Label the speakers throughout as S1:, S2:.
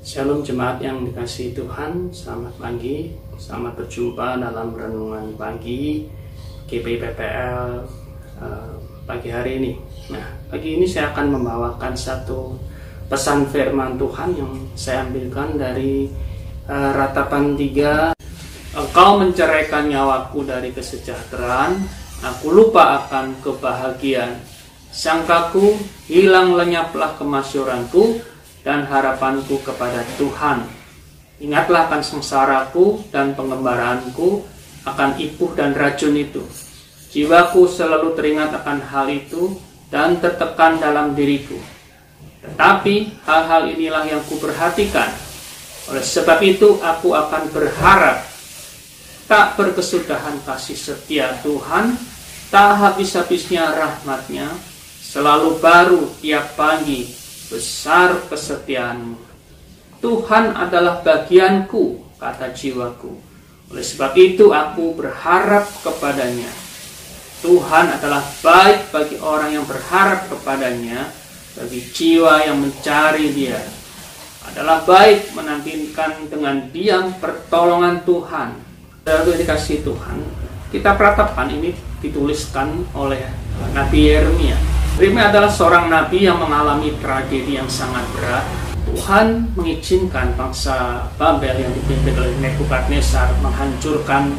S1: Shalom jemaat yang dikasih Tuhan, selamat pagi, selamat berjumpa dalam renungan pagi GPPPL uh, pagi hari ini. Nah, pagi ini saya akan membawakan satu pesan firman Tuhan yang saya ambilkan dari uh, ratapan 3 Engkau menceraikan nyawaku dari kesejahteraan, aku lupa akan kebahagiaan. Sangkaku hilang lenyaplah kemasyuranku, dan harapanku kepada Tuhan. Ingatlah akan sengsaraku dan pengembaraanku akan ipuh dan racun itu. Jiwaku selalu teringat akan hal itu dan tertekan dalam diriku. Tetapi hal-hal inilah yang kuperhatikan. Oleh sebab itu aku akan berharap tak berkesudahan kasih setia Tuhan, tak habis-habisnya rahmatnya, selalu baru tiap pagi besar kesetiaanmu. Tuhan adalah bagianku, kata jiwaku. Oleh sebab itu aku berharap kepadanya. Tuhan adalah baik bagi orang yang berharap kepadanya, bagi jiwa yang mencari dia. Adalah baik menantikan dengan diam pertolongan Tuhan. Lalu dikasih Tuhan, kita peratapan ini dituliskan oleh Nabi Yeremia Yeremia adalah seorang nabi yang mengalami tragedi yang sangat berat. Tuhan mengizinkan bangsa Babel yang dipimpin oleh Nebukadnezar menghancurkan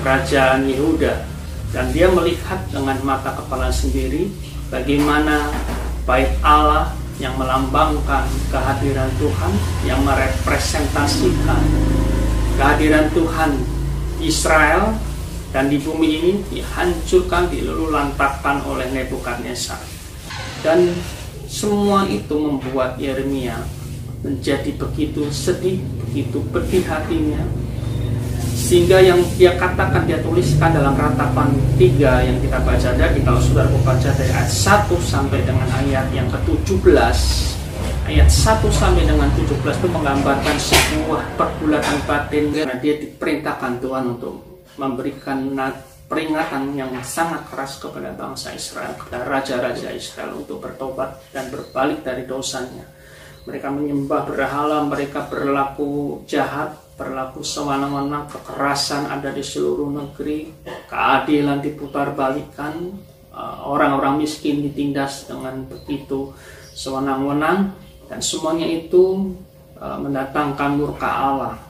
S1: kerajaan Yehuda dan dia melihat dengan mata kepala sendiri bagaimana bait Allah yang melambangkan kehadiran Tuhan yang merepresentasikan kehadiran Tuhan Israel dan di bumi ini dihancurkan, dilululantakkan oleh Nebukadnezar. Dan semua itu membuat Yeremia menjadi begitu sedih, begitu pedih hatinya. Sehingga yang dia katakan, dia tuliskan dalam ratapan tiga yang kita baca tadi, kalau saudara baca dari ayat 1 sampai dengan ayat yang ke-17, ayat 1 sampai dengan 17 itu menggambarkan sebuah pergulatan batin karena dia diperintahkan Tuhan untuk memberikan peringatan yang sangat keras kepada bangsa Israel, kepada raja-raja Israel untuk bertobat dan berbalik dari dosanya. Mereka menyembah berhala, mereka berlaku jahat, berlaku sewenang-wenang, kekerasan ada di seluruh negeri, keadilan diputar balikan, eh, orang-orang miskin ditindas dengan begitu sewenang-wenang, dan semuanya itu eh, mendatangkan murka Allah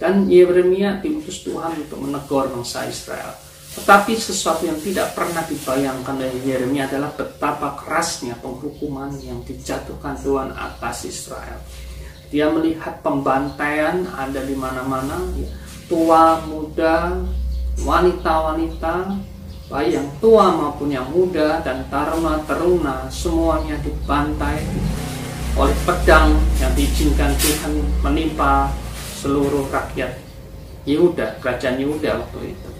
S1: dan Yeremia diutus Tuhan untuk menegur bangsa Israel. Tetapi sesuatu yang tidak pernah dibayangkan oleh Yeremia adalah betapa kerasnya penghukuman yang dijatuhkan Tuhan atas Israel. Dia melihat pembantaian ada di mana-mana, ya. tua, muda, wanita-wanita, baik yang tua maupun yang muda dan taruna teruna semuanya dibantai oleh pedang yang diizinkan Tuhan menimpa seluruh rakyat Yehuda, kerajaan Yehuda waktu itu.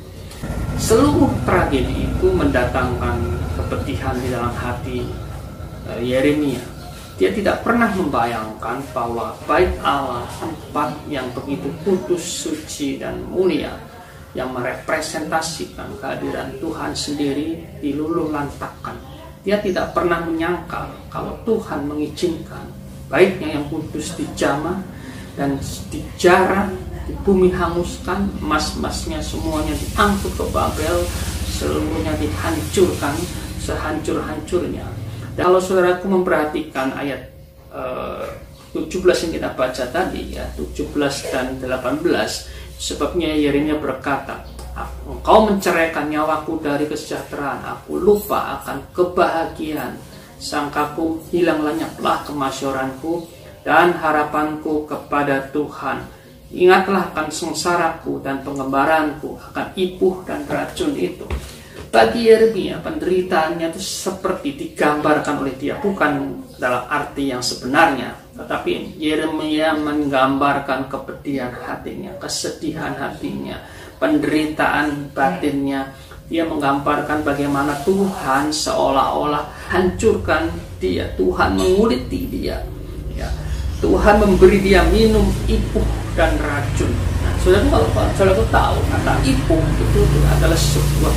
S1: Seluruh tragedi itu mendatangkan kepedihan di dalam hati eh, Yeremia. Dia tidak pernah membayangkan bahwa baik Allah tempat yang begitu kudus, suci, dan mulia yang merepresentasikan kehadiran Tuhan sendiri diluluh lantakan. Dia tidak pernah menyangka kalau Tuhan mengizinkan baiknya yang kudus dijamah dan dijarah di bumi hanguskan emas-emasnya semuanya diangkut ke Babel seluruhnya dihancurkan sehancur-hancurnya. Dan kalau saudaraku memperhatikan ayat eh, 17 yang kita baca tadi ya 17 dan 18 sebabnya Yeremia berkata Engkau menceraikan nyawaku dari kesejahteraan Aku lupa akan kebahagiaan. Sangkaku hilang lenyaplah kemasyoranku dan harapanku kepada Tuhan. Ingatlah akan sengsaraku dan pengembaranku akan ipuh dan racun itu. Bagi Yeremia, penderitaannya itu seperti digambarkan oleh dia, bukan dalam arti yang sebenarnya, tetapi Yeremia menggambarkan kepedihan hatinya, kesedihan hatinya, penderitaan batinnya. Dia menggambarkan bagaimana Tuhan seolah-olah hancurkan dia, Tuhan menguliti dia. Tuhan memberi dia minum ipuh dan racun. Nah, saudara kalau saudara tahu kata ipuh itu, itu adalah sebuah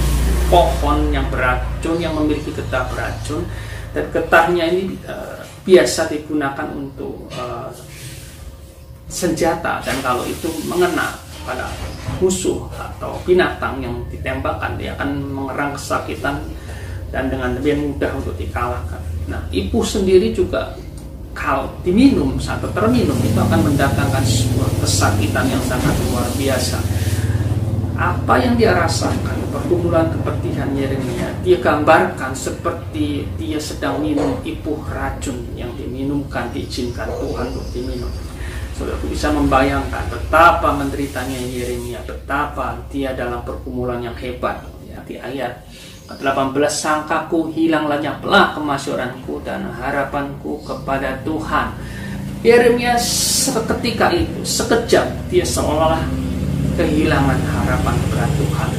S1: pohon yang beracun yang memiliki getah beracun dan getahnya ini uh, biasa digunakan untuk uh, senjata dan kalau itu mengena pada musuh atau binatang yang ditembakkan dia akan mengerang kesakitan dan dengan lebih mudah untuk dikalahkan. Nah, ibu sendiri juga kalau diminum atau terminum itu akan mendatangkan sebuah kesakitan yang sangat luar biasa. Apa yang dia rasakan, pergumulan kepedihan Yeremia, dia gambarkan seperti dia sedang minum ipuh racun yang diminumkan, diizinkan Tuhan untuk diminum. Saudara bisa membayangkan betapa menderitanya Yeremia, betapa dia dalam pergumulan yang hebat. Ya, di ayat 18 sangkaku hilang lenyaplah kemasyuranku dan harapanku kepada Tuhan. Yeremia seketika itu, sekejap dia seolah kehilangan harapan kepada Tuhan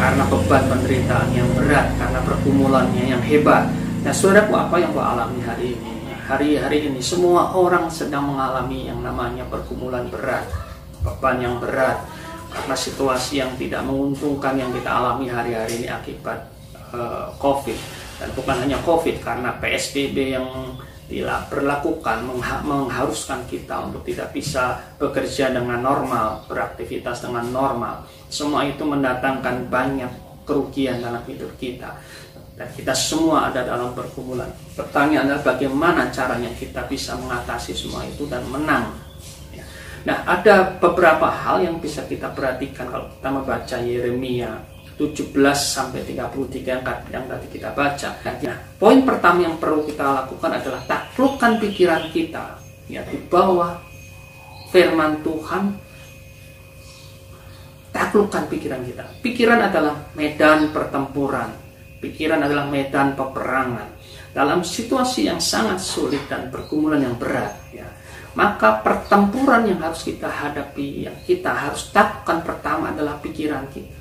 S1: karena beban penderitaan yang berat, karena pergumulannya yang hebat. Nah, saudaraku, apa yang kau alami hari ini? hari-hari ini semua orang sedang mengalami yang namanya pergumulan berat, beban yang berat karena situasi yang tidak menguntungkan yang kita alami hari-hari ini akibat uh, COVID dan bukan hanya COVID karena PSBB yang diberlakukan mengharuskan kita untuk tidak bisa bekerja dengan normal, beraktivitas dengan normal. Semua itu mendatangkan banyak kerugian dalam hidup kita dan kita semua ada dalam pergumulan. Pertanyaan adalah bagaimana caranya kita bisa mengatasi semua itu dan menang. Ya. Nah, ada beberapa hal yang bisa kita perhatikan kalau kita membaca Yeremia 17 sampai 33 yang, yang tadi kita baca. Nah, poin pertama yang perlu kita lakukan adalah taklukkan pikiran kita ya di bawah firman Tuhan taklukkan pikiran kita. Pikiran adalah medan pertempuran Pikiran adalah medan peperangan. Dalam situasi yang sangat sulit dan pergumulan yang berat, ya, maka pertempuran yang harus kita hadapi, yang kita harus takkan pertama adalah pikiran kita.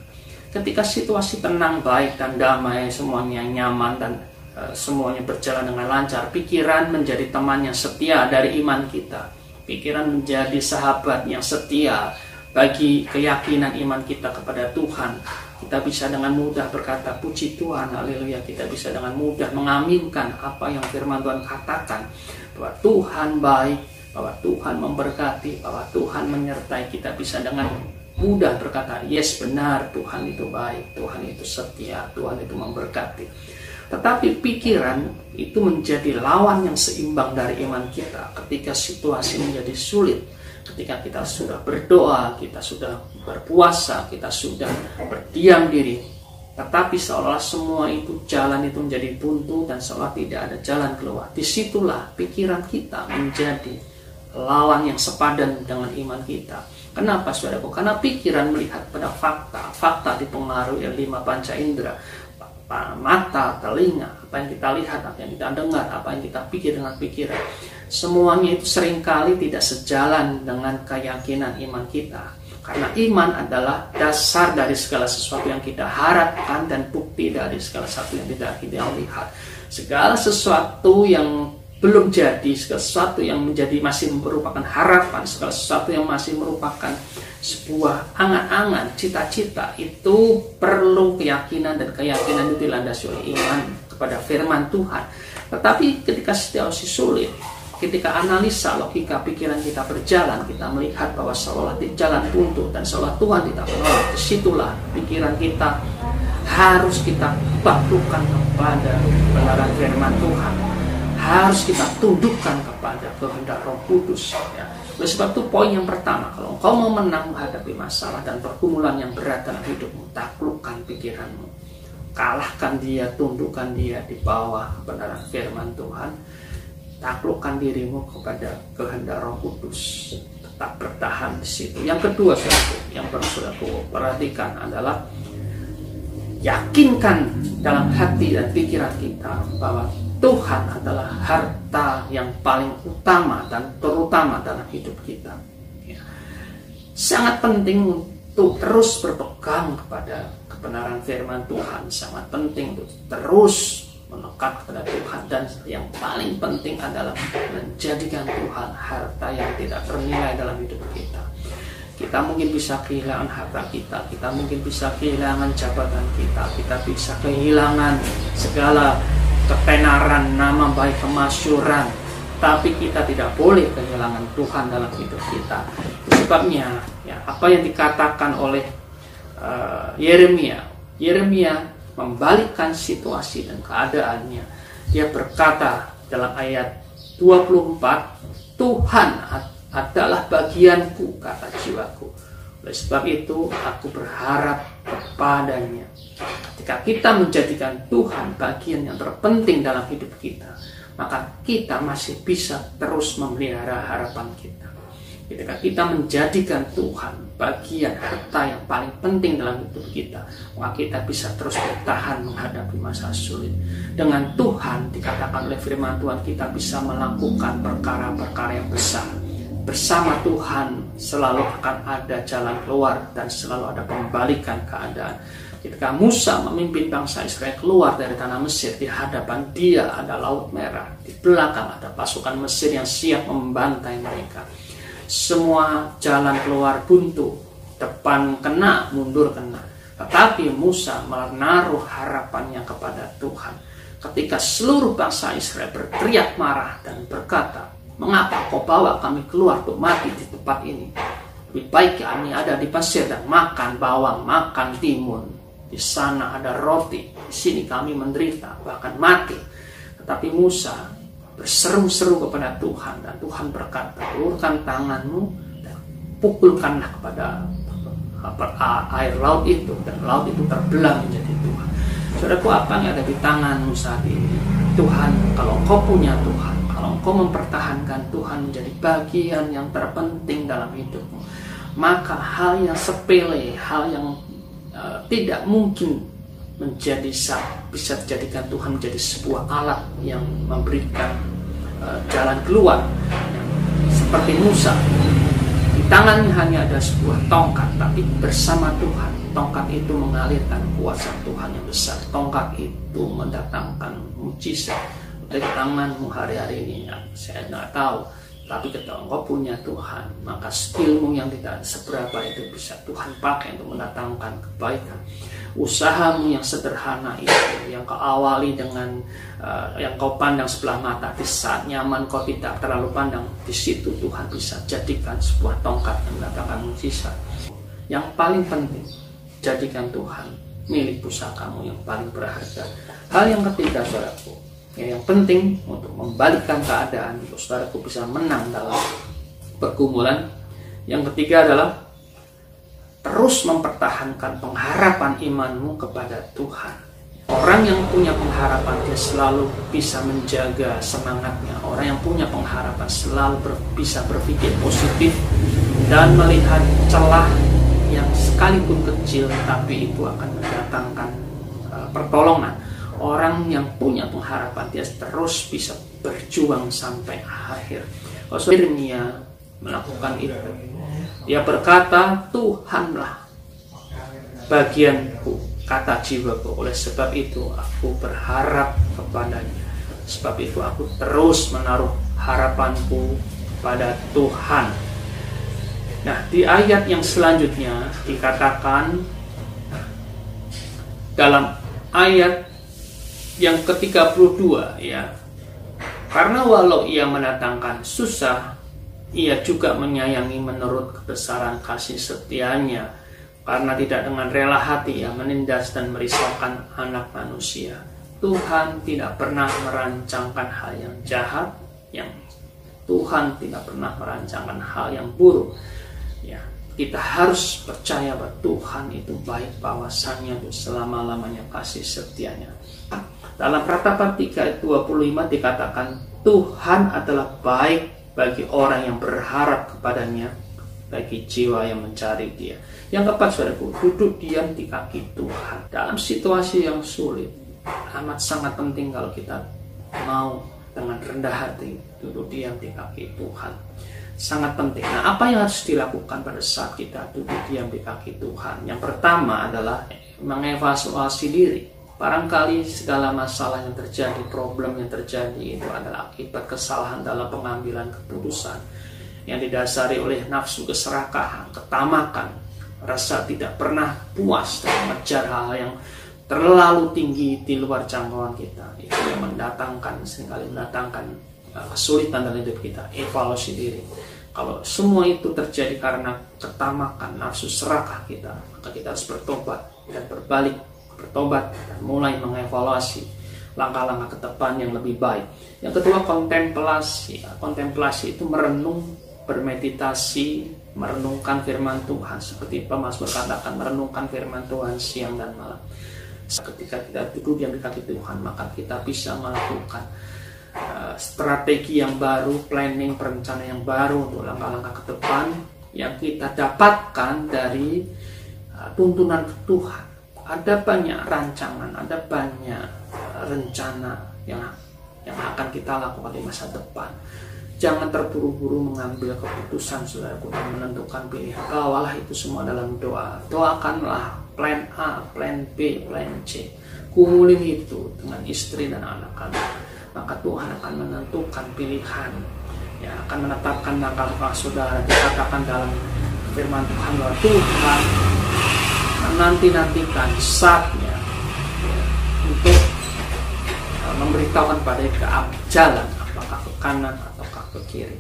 S1: Ketika situasi tenang, baik dan damai, semuanya nyaman dan e, semuanya berjalan dengan lancar, pikiran menjadi teman yang setia dari iman kita. Pikiran menjadi sahabat yang setia bagi keyakinan iman kita kepada Tuhan kita bisa dengan mudah berkata puji Tuhan, haleluya. Kita bisa dengan mudah mengaminkan apa yang firman Tuhan katakan. Bahwa Tuhan baik, bahwa Tuhan memberkati, bahwa Tuhan menyertai. Kita bisa dengan mudah berkata, yes benar, Tuhan itu baik, Tuhan itu setia, Tuhan itu memberkati. Tetapi pikiran itu menjadi lawan yang seimbang dari iman kita ketika situasi menjadi sulit ketika kita sudah berdoa, kita sudah berpuasa, kita sudah berdiam diri, tetapi seolah semua itu jalan itu menjadi buntu dan seolah tidak ada jalan keluar. Di situlah pikiran kita menjadi lawan yang sepadan dengan iman kita. Kenapa saudaraku? Karena pikiran melihat pada fakta, fakta dipengaruhi oleh lima panca indera, mata, telinga, apa yang kita lihat, apa yang kita dengar, apa yang kita pikir dengan pikiran semuanya itu sering kali tidak sejalan dengan keyakinan iman kita. Karena iman adalah dasar dari segala sesuatu yang kita harapkan dan bukti dari segala sesuatu yang tidak kita lihat. Segala sesuatu yang belum jadi, segala sesuatu yang menjadi masih merupakan harapan, segala sesuatu yang masih merupakan sebuah angan-angan, cita-cita itu perlu keyakinan dan keyakinan itu dilandasi oleh iman kepada firman Tuhan. Tetapi ketika situasi sulit, ketika analisa logika pikiran kita berjalan, kita melihat bahwa seolah di jalan buntu dan seolah Tuhan tidak menolong, di situlah pikiran kita harus kita taklukkan kepada kebenaran firman Tuhan. Harus kita tundukkan kepada kehendak Roh Kudus. Ya. Oleh sebab itu poin yang pertama, kalau engkau mau menang menghadapi masalah dan pergumulan yang berat dalam hidupmu, taklukkan pikiranmu. Kalahkan dia, tundukkan dia di bawah kebenaran firman Tuhan taklukkan dirimu kepada kehendak Roh Kudus tetap bertahan di situ yang kedua saudara yang perlu saudaraku perhatikan adalah yakinkan dalam hati dan pikiran kita bahwa Tuhan adalah harta yang paling utama dan terutama dalam hidup kita. Ya. sangat penting untuk terus berpegang kepada kebenaran firman Tuhan. Sangat penting untuk terus melekat kepada Tuhan. Dan yang paling penting adalah menjadikan Tuhan harta yang tidak ternilai dalam hidup kita. Kita mungkin bisa kehilangan harta kita. Kita mungkin bisa kehilangan jabatan kita. Kita bisa kehilangan segala ketenaran nama baik kemasyuran tapi kita tidak boleh kehilangan Tuhan dalam hidup kita. Sebabnya, ya, apa yang dikatakan oleh uh, Yeremia, Yeremia membalikkan situasi dan keadaannya. Dia berkata dalam ayat 24, Tuhan adalah bagianku, kata jiwaku. Oleh sebab itu, aku berharap kepadanya. Ketika kita menjadikan Tuhan bagian yang terpenting dalam hidup kita, maka kita masih bisa terus memelihara harapan kita. Ketika kita menjadikan Tuhan bagian harta yang paling penting dalam hidup kita, maka kita bisa terus bertahan menghadapi masa sulit. Dengan Tuhan, dikatakan oleh firman Tuhan, kita bisa melakukan perkara-perkara yang besar. Bersama Tuhan selalu akan ada jalan keluar dan selalu ada pembalikan keadaan. Ketika Musa memimpin bangsa Israel keluar dari tanah Mesir, di hadapan dia ada Laut Merah. Di belakang ada pasukan Mesir yang siap membantai mereka semua jalan keluar buntu, depan kena, mundur kena. Tetapi Musa menaruh harapannya kepada Tuhan. Ketika seluruh bangsa Israel berteriak marah dan berkata, Mengapa kau bawa kami keluar untuk mati di tempat ini? Lebih baik kami ada di pasir dan makan bawang, makan timun. Di sana ada roti, di sini kami menderita, bahkan mati. Tetapi Musa berseru-seru kepada Tuhan dan Tuhan berkata ulurkan tanganmu dan pukulkanlah kepada air laut itu. Dan laut itu terbelah menjadi Tuhan. Saudaraku apa yang ada di tanganmu saat ini Tuhan? Kalau engkau punya Tuhan kalau engkau mempertahankan Tuhan menjadi bagian yang terpenting dalam hidupmu maka hal yang sepele hal yang uh, tidak mungkin menjadi bisa dijadikan Tuhan menjadi sebuah alat yang memberikan uh, jalan keluar. Seperti Musa di tangannya hanya ada sebuah tongkat tapi bersama Tuhan tongkat itu mengalirkan kuasa Tuhan yang besar. Tongkat itu mendatangkan mujizat dari tanganmu hari-hari ini. Ya, saya tidak tahu tapi ketika engkau punya Tuhan maka skillmu yang tidak seberapa itu bisa Tuhan pakai untuk mendatangkan kebaikan. Usahamu yang sederhana itu yang kau awali dengan uh, yang kau pandang sebelah mata di saat nyaman kau tidak terlalu pandang di situ Tuhan bisa jadikan sebuah tongkat yang mendatangkan mujizat. Yang paling penting jadikan Tuhan milik pusakamu yang paling berharga. Hal yang ketiga saudaraku Ya, yang penting untuk membalikkan keadaan untuk saudaraku bisa menang dalam pergumulan. Yang ketiga adalah terus mempertahankan pengharapan imanmu kepada Tuhan. Orang yang punya pengharapan dia selalu bisa menjaga semangatnya. Orang yang punya pengharapan selalu ber, bisa berpikir positif dan melihat celah yang sekalipun kecil tapi itu akan mendatangkan uh, pertolongan orang yang punya pengharapan dia terus bisa berjuang sampai akhir. Yeremia melakukan itu, dia berkata, Tuhanlah bagianku, kata jiwaku. Oleh sebab itu aku berharap kepadanya. Sebab itu aku terus menaruh harapanku pada Tuhan. Nah, di ayat yang selanjutnya dikatakan dalam ayat yang ke-32 ya. Karena walau ia mendatangkan susah, ia juga menyayangi menurut kebesaran kasih setianya karena tidak dengan rela hati ia menindas dan merisaukan anak manusia. Tuhan tidak pernah merancangkan hal yang jahat, yang Tuhan tidak pernah merancangkan hal yang buruk. Ya, kita harus percaya bahwa Tuhan itu baik bahwasannya selama-lamanya kasih setianya. Dalam Ratapan 3 ayat 25 dikatakan Tuhan adalah baik bagi orang yang berharap kepadanya bagi jiwa yang mencari dia. Yang keempat, saudaraku, duduk diam di kaki Tuhan. Dalam situasi yang sulit, amat sangat penting kalau kita mau dengan rendah hati duduk diam di kaki Tuhan. Sangat penting. Nah, apa yang harus dilakukan pada saat kita duduk diam di kaki Tuhan? Yang pertama adalah mengevaluasi diri Barangkali segala masalah yang terjadi, problem yang terjadi itu adalah akibat kesalahan dalam pengambilan keputusan yang didasari oleh nafsu keserakahan, ketamakan, rasa tidak pernah puas dan mengejar hal yang terlalu tinggi di luar jangkauan kita. Itu yang mendatangkan, sering kali mendatangkan uh, kesulitan dalam hidup kita, evaluasi diri. Kalau semua itu terjadi karena ketamakan nafsu serakah kita, maka kita harus bertobat dan berbalik, bertobat dan mulai mengevaluasi langkah-langkah ke depan yang lebih baik. Yang kedua kontemplasi. Kontemplasi itu merenung, bermeditasi, merenungkan firman Tuhan seperti Pemasmur katakan merenungkan firman Tuhan siang dan malam. Ketika kita duduk diam di kaki Tuhan, maka kita bisa melakukan uh, strategi yang baru, planning, perencanaan yang baru untuk langkah-langkah ke depan yang kita dapatkan dari uh, tuntunan Tuhan. Ada banyak rancangan, ada banyak rencana yang yang akan kita lakukan di masa depan Jangan terburu-buru mengambil keputusan saudaraku dan menentukan pilihan. Bawalah itu semua dalam doa. Doakanlah plan A, plan B, plan C. Kumulin itu dengan istri dan anak-anak. Maka Tuhan akan menentukan pilihan. Ya, akan menetapkan langkah-langkah saudara. Dikatakan dalam firman Tuhan bahwa Tuhan menanti-nantikan saatnya ya, untuk uh, memberitahukan pada ke jalan apakah ke kanan ke kiri.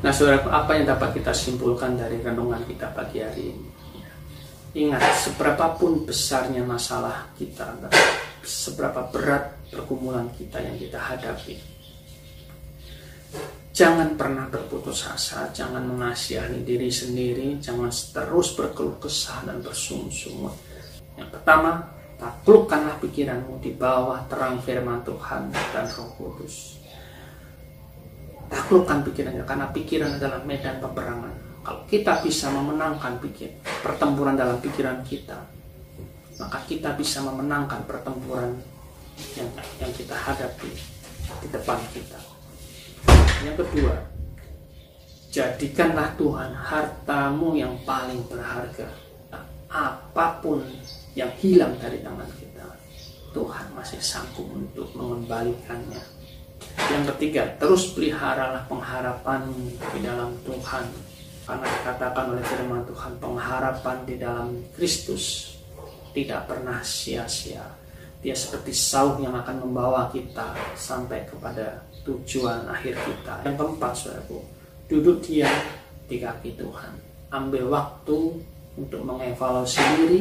S1: Nah, saudara, apa yang dapat kita simpulkan dari renungan kita pagi hari ini? Ingat, seberapapun besarnya masalah kita, seberapa berat pergumulan kita yang kita hadapi, jangan pernah berputus asa, jangan mengasihani diri sendiri, jangan terus berkeluh kesah dan bersungguh Yang pertama, taklukkanlah pikiranmu di bawah terang firman Tuhan dan Roh Kudus taklukkan pikirannya karena pikiran adalah medan peperangan. Kalau kita bisa memenangkan pikir pertempuran dalam pikiran kita, maka kita bisa memenangkan pertempuran yang yang kita hadapi di depan kita. Yang kedua, jadikanlah Tuhan hartamu yang paling berharga. Nah, apa pun yang hilang dari tangan kita, Tuhan masih sanggup untuk mengembalikannya yang ketiga, terus peliharalah pengharapan di dalam Tuhan. Karena dikatakan oleh firman Tuhan, pengharapan di dalam Kristus tidak pernah sia-sia. Dia seperti sauh yang akan membawa kita sampai kepada tujuan akhir kita. Yang keempat, saudaraku, duduk diam di kaki Tuhan. Ambil waktu untuk mengevaluasi diri,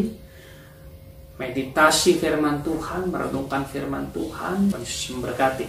S1: meditasi firman Tuhan, merenungkan firman Tuhan, Yesus memberkati.